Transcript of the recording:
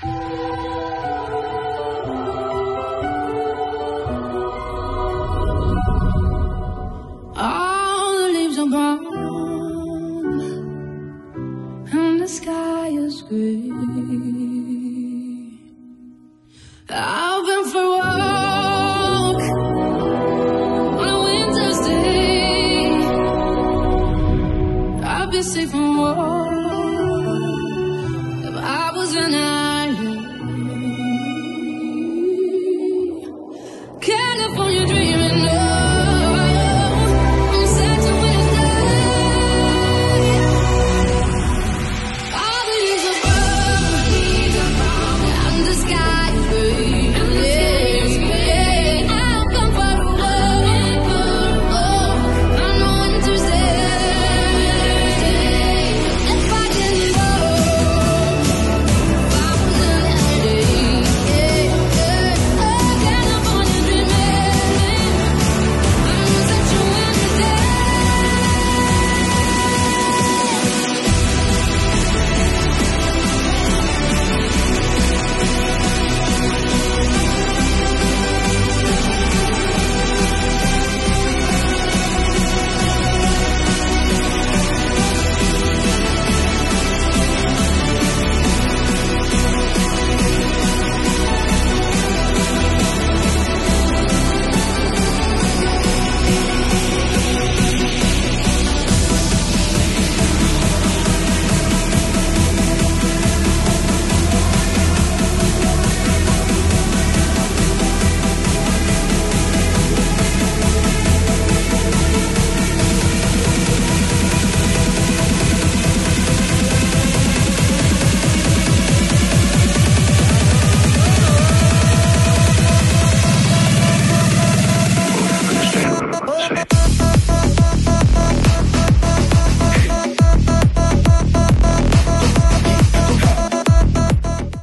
All the leaves are brown and the sky is gray. I've been for a walk on a winter's day. I've been safe from war if I was running. telephone.